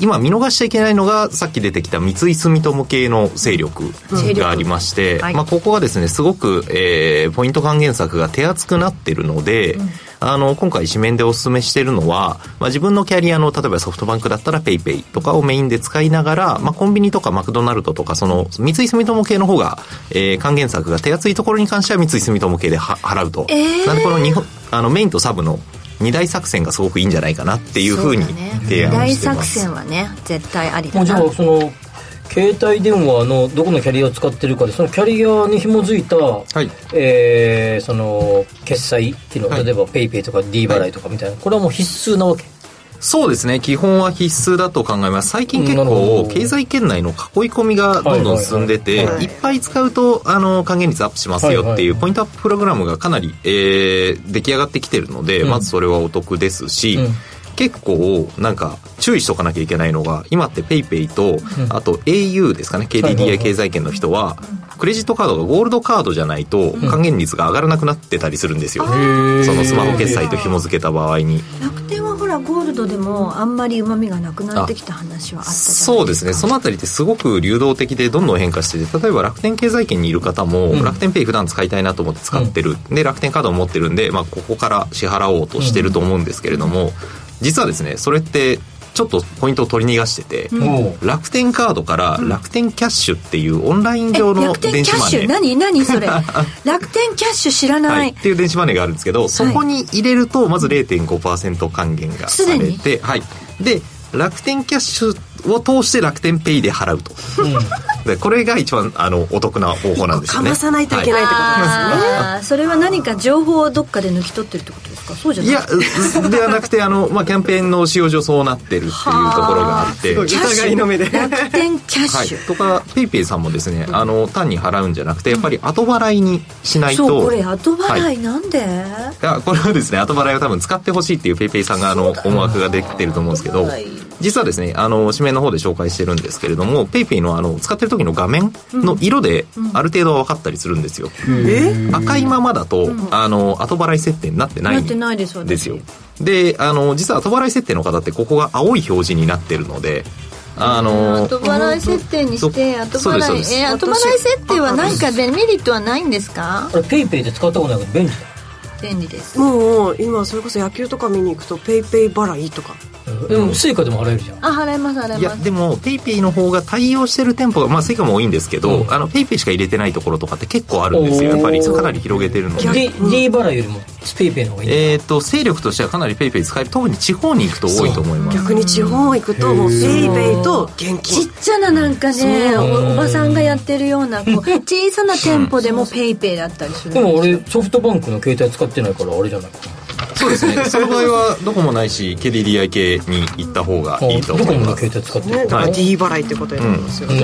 今見逃しちゃいけないのがさっき出てきた三井住友系の勢力がありまして、はい、まあ、ここはですねすごく、えー、ポイント還元策が手厚くなってるので、うん、あの今回紙面でお勧めしているのは、まあ、自分のキャリアの例えばソフトバンクだったら PayPay とかをメインで使いながら、まあ、コンビニとかマクドナルドとかその三井住友系の方が、えー、還元策が手厚いところに関しては三井住友系で払うと、えー、なんでこの日本あのメインとサブの二大作戦がすごくいいんじゃないかなっていうふうに提案してます、ね、大作戦はね絶対ありだな。じゃあその携帯電話のどこのキャリアを使ってるかでそのキャリアに紐づいた、はい、えー、その決済機能、はい、例えば PayPay とか D 払いとかみたいな、これはもう必須なわけそうですね。基本は必須だと考えます。最近結構経済圏内の囲い込みがどんどん進んでて、いっぱい使うとあの還元率アップしますよっていうポイントアッププログラムがかなり、えー、出来上がってきてるので、まずそれはお得ですし、うん。結構なんか注意しとかなきゃいけないのが今って PayPay と、あと au ですかね。KDDI 経済圏の人はクレジットカードがゴールドカードじゃないと還元率が上がらなくなってたりするんですよ、そのスマホ決済と紐付けた場合に。楽天はほらゴールドでもあんまりうまみがなくなってきた話はあったそうですね。そのあたりってすごく流動的でどんどん変化してて例えば楽天経済圏にいる方も、楽天ペイ普段使いたいなと思って使ってる、で楽天カードを持ってるんで、まあ、ここから支払おうとしてると思うんですけれども、実はですねそれってちょっとポイントを取り逃がしてて、うん、楽天カードから楽天キャッシュっていうオンライン上の電子マネー、何？何それ？楽天キャッシュ知らない、はい、っていう電子マネーがあるんですけどそこに入れるとまず0.5%還元がされて、はい、で楽天キャッシュを通して楽天ペイで払うと、うん、でこれが一番あのお得な方法なんですよね。かまさないといけないってことですね、それは何か情報をどっかで抜き取ってるってことですか？そうじゃない。いやではなくてあの、まあ、キャンペーンの仕様上そうなってるっていうところがあって。疑いの目で。楽天キャッシュ、はい、とか PayPay さんもですねあの単に払うんじゃなくてやっぱり後払いにしないと、そうこれ後払いなんで、はい、いやこれはですね後払いを多分使ってほしいっていう PayPay さんがあの思惑ができてると思うんですけど実はですねあの紙面の方で紹介してるんですけれども PayPay のあの使ってる時の画面の色である程度は分かったりするんですよ、うん、赤いままだと、あの後払い設定になってないんですよであの実は後払い設定の方ってここが青い表示になってるのであの後払い設定にして後払いえ後払い設定は何かデメリットはないんですか？これ PayPay で使ったことないけど便利だ。便利です。もう今それこそ野球とか見に行くと PayPay 払いとかでも Suica でも払えるじゃん。あ払えます払えます。いやでも PayPay の方が対応してる店舗がまあ Suica も多いんですけど、うん、あの PayPay しか入れてないところとかって結構あるんですよ。やっぱりかなり広げてるので。D 払いよりも PayPay の方がいいえっ、ー、と勢力としてはかなり PayPay 使える特に地方に行くと多いと思います。逆に地方行くともうペイペイと現金ちっちゃななんかねおばさんがやってるようなこう小さな店舗でも PayPay だったりするでも俺ソフトバンクの携帯使ってないからあれじゃないかなそうですね。その場合はどこもないし KDDI 系に行った方がいいと思います。どこも携帯使ってる、ね、はい、D 払いってことになりますよね、うん。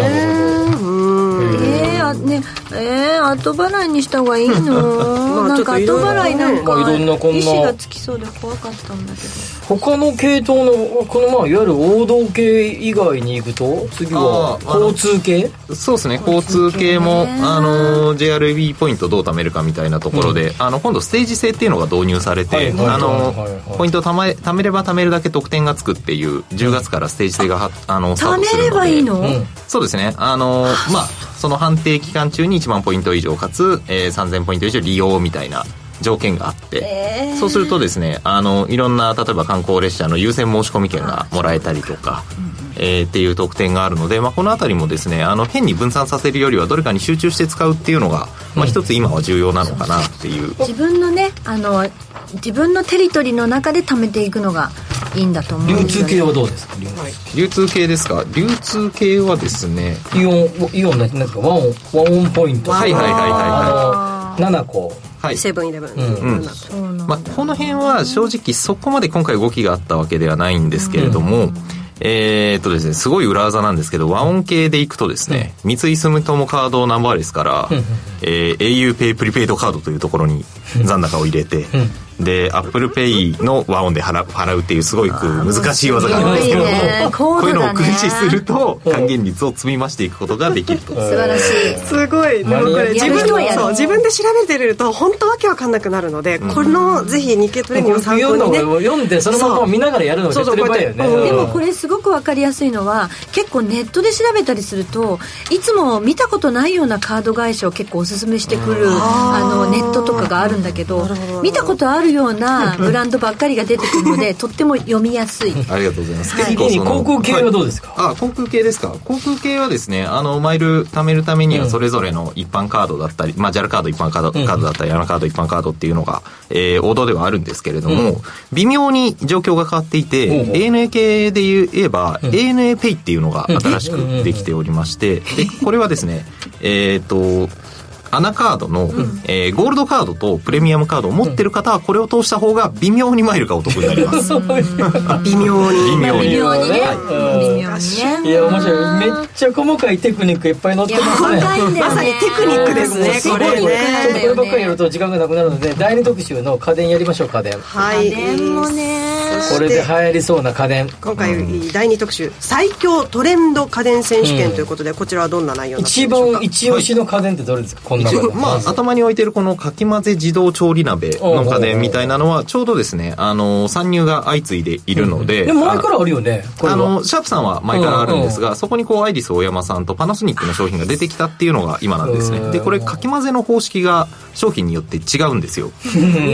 えー、あねえー、後払いにした方がいいの？なんか後払いなんか、まあ、いろんなこんな意思がつきそうで怖かったんだけど他の系統のこのまあいわゆる王道系以外に行くと次は交通系？そうですね。交通系もあの JRB ポイントどう貯めるかみたいなところで、うん、あの今度ステージ制っていうのが導入されて、あの、ポイントを貯め貯めれば貯めるだけ得点がつくっていう10月からステージ制があのスタートするので。貯めればいいの、うん、そうですね。あのまあその判定期間中に1万ポイント以上かつ、えー、3000ポイント以上利用みたいな条件があって、えー、そうするとですねあのいろんな例えば観光列車の優先申し込み券がもらえたりとか、えー、っていう特典があるので、まあ、この辺りもですねあの変に分散させるよりはどれかに集中して使うっていうのが、まあ、一つ今は重要なのかなっていう、自分のねあの自分のテリトリーの中で貯めていくのがいいんだと思う、ね、流通系はどうですか？流通系。ですか？流通系はですねイオンイオンなんですかワンワンオンポイントはいはいはいはい7個はい、セブンイレブン、うん。うん。まあ、この辺は正直そこまで今回動きがあったわけではないんですけれども、うん。えー、っとですね、すごい裏技なんですけど、和音系でいくとですね、うん、三井住友カードナンバーレスから、うん、えー、au ペイプリペイドカードというところに残高を入れて、うん、で ApplePay の和音で払う払うっていうすごい難しい技があるんですけども、ね、こういうのを駆使すると還元率を積み増していくことができると。素晴らしい。すごい。でもこれ自分そう自分で調べてると本当わけわかんなくなるので、うん、このぜひ日経トレンディを参考にね。読んでそのまま見ながらやるのが手っ取り早いよねでもこれすごくわかりやすいのは結構ネットで調べたりするといつも見たことないようなカード会社を結構おすすめしてくるあのネットとかがあるんだけど。見たことあるようなブランドばっかりが出てくるので とっても読みやすい。ありがとうございます。結構航空系はどうですか、はい、あ航空系ですか？航空系はですねあのマイル貯めるためにはそれぞれの一般カードだったり、まあ、JAL カード一般カードカードだったり、ヤマカード一般カードっていうのが、えー、王道ではあるんですけれども、微妙に状況が変わっていて、ANA 系で言えば、ANA Pay っていうのが新しくできておりまして、でこれはですねえっ、とアナカードの、うん、えー、ゴールドカードとプレミアムカードを持ってる方はこれを通した方が微妙にマイルがお得になります。微妙に微妙に。微妙にね、微妙にね。いや面白い。めっちゃ細かいテクニックいっぱい載ってますね。まさにテクニックですねこれね。ちょっとこればっかりやると時間がなくなるので第二特集の家電やりましょう。家電はい。家電もね。これで流行りそうな家電。今回第二特集最強トレンド家電選手権ということで、こちらはどんな内容一番一押しの家電ってどれですか？こんなまあ頭に置いてるこのかき混ぜ自動調理鍋の家電みたいなのはちょうどですねあの参入が相次いでいるので、でも前からあるよねあのシャープさんは前からあるんですが、そこにこうアイリス大山さんとパナソニックの商品が出てきたっていうのが今なんですね。でこれかき混ぜの方式が商品によって違うんですよ。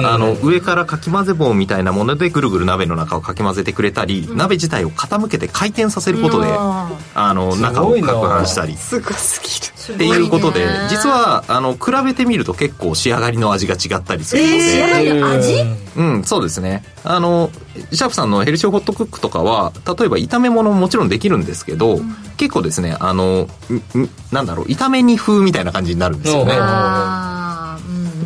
あの上からかき混ぜ棒みたいなものでぐるぐる鍋の中をかき混ぜてくれたり、鍋自体を傾けて回転させることで、あの中を攪拌したり。すごすぎる。っていうことで実はあの比べてみると結構仕上がりの味が違ったりするので、仕上がりの味？うんそうですね。あのシャープさんのヘルシオホットクックとかは例えば炒め物ももちろんできるんですけど、うん、結構ですねあのなんだろう炒め煮風みたいな感じになるんですよね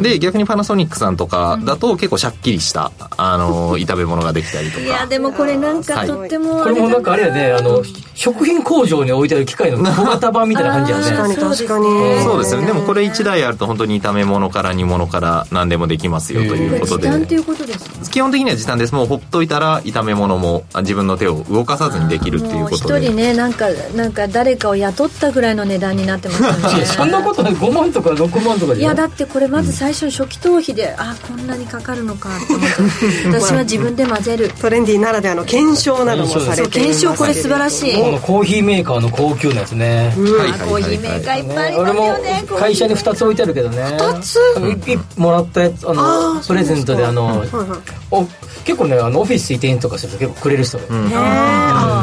で逆にパナソニックさんとかだと結構シャッキリしたあの 炒め物ができたりとか。いやでもこれなんかとっても、はい、これもなんかあれやねあの食品工場に置いてある機械の小型版みたいな感じやね確かに確かにそうですよねでもこれ1台あると本当に炒め物から煮物から何でもできますよということで時短っていうことです基本的には時短ですもうほっといたら炒め物も自分の手を動かさずにできるっていうことで一人ねなんかなんか誰かを雇ったぐらいの値段になってますよねそんなことない5万とか6万とかいやだってこれまず最初初期投費で、あこんなにかかるのかって思って。私は自分で混ぜる。トレンディーならではの検証などもされて検証これ素晴らしい。このコーヒーメーカーの高級なやつね。コーヒーメーカーいっぱいありますよね会社に2つ置いてあるけどね。2つ？もらったやつあのプレゼントであの、お結構ねあのオフィス移転とかすると結構くれる人が、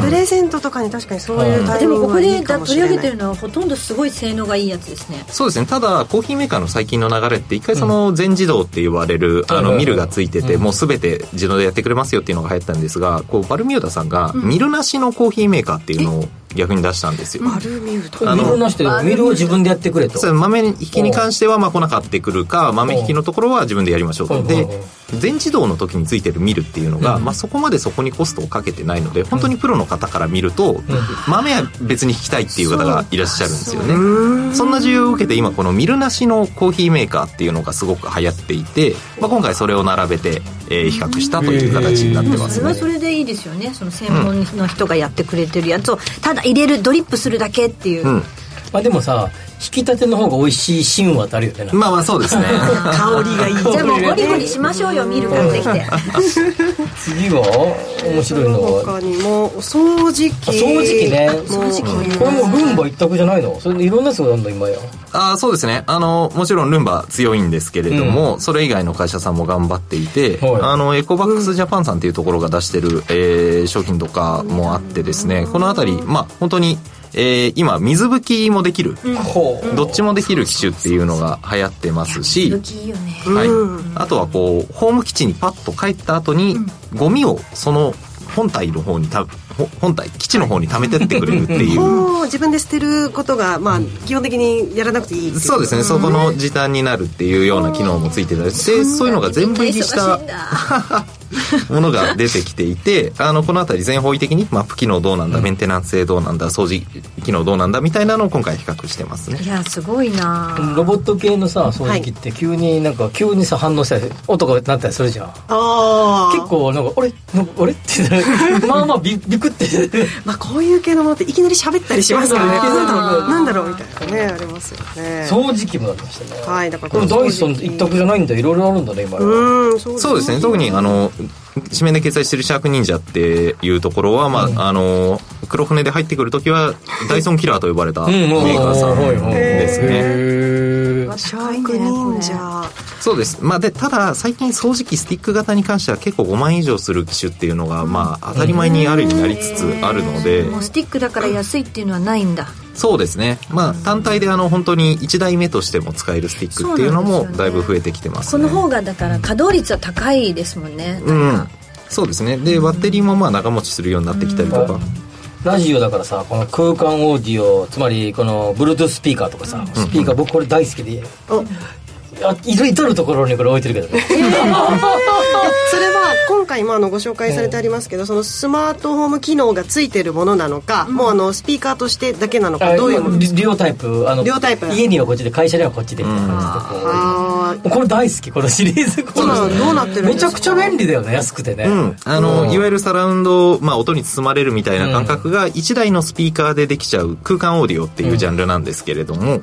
うん、プレゼントとかに確かにそういうタイミングがいいかもしれない。でもここで取り上げてるのはほとんどすごい性能がいいやつですね。そうですね。ただコーヒーメーカーの最近の流れって一回その全自動って言われる、あのミルがついてて、もう全て自動でやってくれますよっていうのが流行ったんですがこうバルミューダさんがミルなしのコーヒーメーカーっていうのを逆に出したんですよ。バルミューダミルなしでミルを自分でやってくれと。豆引きに関してはまあ粉買ってくるか豆引きのところは自分でやりましょうと。で全自動の時についてるミルっていうのが、まあ、そこまでそこにコストをかけてないので本当にプロの方から見ると、豆は別に引きたいっていう方がいらっしゃるんですよね。そんな需要を受けて今このミルなしのコーヒーメーカーっていうのがすごく流行っていて、まあ、今回それを並べて、えー、比較したという形になってますね。それはそれでいいですよね。その専門の人がやってくれてるやつをただ入れるドリップするだけっていう、うん、まあ、でもさ引き立ての方が美味しい神話ってあるよねまあまあそうですね。香りがいい。じゃあもうゴリゴリしましょうよミル買ってきて次は面白いのは。他にも掃除機。掃除機ね。掃除機。これもルンバ一択じゃないの？それでいろんなやつがあるの今や。あそうですね。あのもちろんルンバ強いんですけれども、うん、それ以外の会社さんも頑張っていて、はい、あのエコバックスジャパンさんっていうところが出してる、えー、商品とかもあってですねこの辺りまあ本当にえー、今水拭きもできる、うん、どっちもできる機種っていうのが流行ってますし、ね、はい、あとはこうホーム基地にパッと帰った後に、ゴミをその本体の方にた本体基地の方に貯めてってくれるっていう。自分で捨てることが、まあ、基本的にやらなくていいそうですね。そこの時短になるっていうような機能もついてたりしてそういうのが全部入りした ものが出てきていてあのこの辺り全方位的にマップ機能どうなんだ、メンテナンス性どうなんだ掃除機能どうなんだみたいなのを今回比較してますね。いやすごいな。ロボット系のさ掃除機って急になんか急にさ反応したり音がなったりするじゃん。あ結構なんか「あれ？なんかあれ?」って まあまあビビクって。まあこういう系のものっていきなり喋ったりしますよね。なんだろうなんだろうみたいなねありますよね。掃除機もなってましたね。はいだからこれダイソン一択じゃないんだいろいろあるんだね今。うんそうですね。特にあの紙面で掲載してるシャーク忍者っていうところは、まあ、あの、黒船で入ってくるときは、ダイソンキラーと呼ばれたメーカーさんですね。シャーク忍者。そうです。まあ、で、ただ、最近掃除機スティック型に関しては結構5万以上する機種っていうのが、まあ、当たり前にある意味なりつつあるので。もうスティックだから安いっていうのはないんだ。そうですね。まあ、単体であの、本当に1台目としても使えるスティックっていうのも、だいぶ増えてきてます、ね、この方が、だから稼働率は高いですもんね。うん。そうですね。で、バッテリーもまあ、長持ちするようになってきたりとか。ラジオだからさこの空間オーディオつまりこの Bluetooth スピーカーとかさ、スピーカー僕これ大好きで、あ至る所にこれ置いてるけどね、それは今回もあのご紹介されてありますけど、そのスマートホーム機能がついてるものなのか、もうあのスピーカーとしてだけなのかどういうもの両タイプあの両タイプ家にはこっちで会社にはこっちでみたいな感じでこれ大好きこのシリーズこれどうなってるめちゃくちゃ便利だよね安くてね、うん、あの、いわゆるサラウンド、まあ、音に包まれるみたいな感覚が1台のスピーカーでできちゃう空間オーディオっていうジャンルなんですけれども、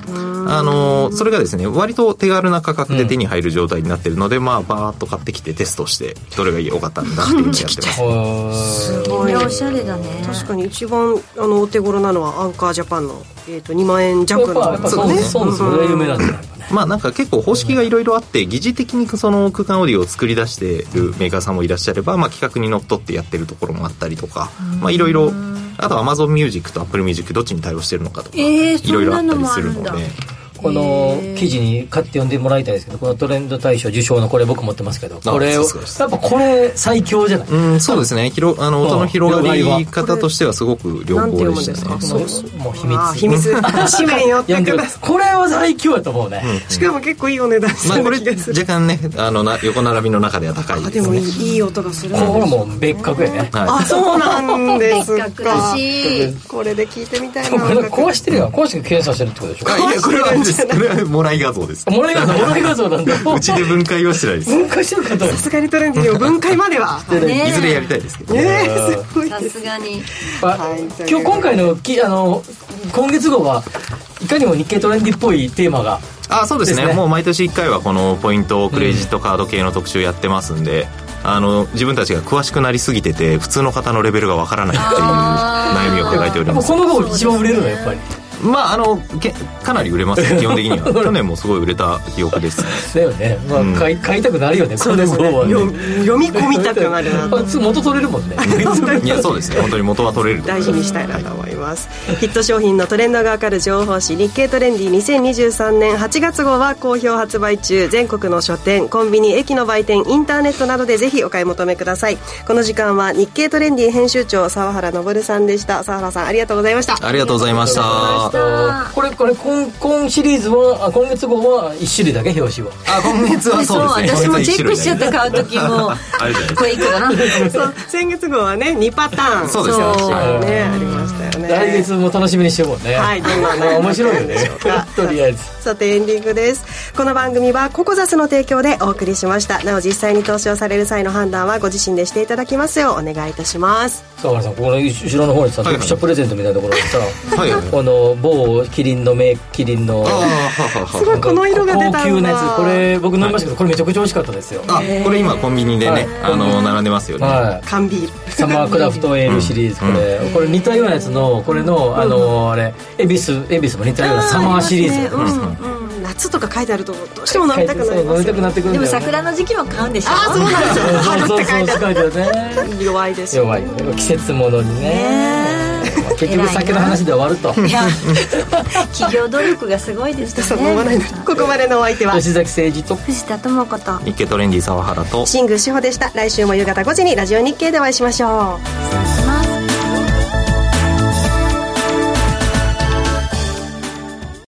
あのそれがですね割と手軽な価格で手に入る状態になってるので、まあバーッと買ってきてテストしてどれが良かったんだっていうふうにやってます。すごい。おしゃれだね。確かに一番あのお手頃なのはアンカージャパンの、えー、と2万円弱のそうですそうですそれが有名なんじゃないまあなんか結構方式がいろいろあって疑似的にその空間オーディオを作り出してるメーカーさんもいらっしゃれば、まあ、企画にのっとってやってるところもあったりとかまあいろいろあと Amazon Music と Apple Music どっちに対応してるのかとかいろいろあったりするので。この記事に買って読んでもらいたいですけどこのトレンド大賞受賞のこれ僕持ってますけどこれをやっぱこれ最強じゃないうんそうですね広あの音の広がり方としてはすごく良好でしたねもう秘密秘密紙面寄ってくださいこれは最強やと思うねしかも結構いいお値段まあこれ若干ねあのな横並びの中では高いでもいい音がするこれもう別格やねあそうなんですか別格らしいこれで聞いてみたいな壊してるよ壊して検査してるってことでしょいやこれはです。これはもらい画像です。もらい画像もらい画像なんだ。うちで分解はしてないです。分解してる方さすがにトレンディの分解までは。ねいずれやりたいですけど。ねすごいさすがに。今日今回のきあの今月号はいかにも日経トレンディっぽいテーマが。あそうですね。もう毎年1回はこのポイントクレジットカード系の特集やってますんで、あの自分たちが詳しくなりすぎてて普通の方のレベルがわからないっていう悩みを抱えております。この号一番売れるのやっぱりまああのけかなり売れます 基本的には。去年もすごい売れた記憶です。だよね、まあうん、買い買いたくなるよねそうですね。読み込みたくなるな。元取れるもんね。いやそうですね。本当に元は取れる大事にしたいなと思います、はい、ヒット商品のトレンドがわかる情報誌日経トレンディ2023年8月号は好評発売中。全国の書店コンビニ駅の売店インターネットなどでぜひお買い求めください。この時間は日経トレンディ編集長沢原昇さんでした。沢原さんありがとうございました。ありがとうございましたこれこれ今今シリーズは今月号は1種類だけ表紙はあ今月はそうですね。私もチェックしちゃった買う時も これいくかな。そう。先月号はね2パターン。そうですよね。ありましたよね。来月も楽しみにしてもね。はいどんな 面白いよね。とりあえず。さてエンディングです。この番組はココザスの提供でお送りしました。なお実際に投資をされる際の判断はご自身でしていただきますようお願いいたします。沢原さんこの後ろの方にさ読者プレゼントみたいなところにさ、はいはい、この某キリンの名キリンのすごいこの色が出た高級なやつ。これ僕飲みましたけどこれめちゃくちゃ美味しかったですよ。あこれ今コンビニでね、あの並んでますよね、はい、缶ビール。サマークラフトエールシリーズ。これ、これ似たようなやつのこれのあのあれ恵比寿恵比寿も似たようなサマーシリーズ。夏とか書いてあるとどうしても飲みたくなります、飲みたくなってくるでも桜の時期も買うんでしょあそうなんですよ春って書いてあるね弱いです弱い季節ものにね 結局酒の話で終わると。いや企業努力がすごいですね。ここまでのお相手は。吉崎誠二と。藤田智子と。日経トレンディ沢原と。新宮志保でした。来週も夕方5時にラジオ日経でお会いしましょう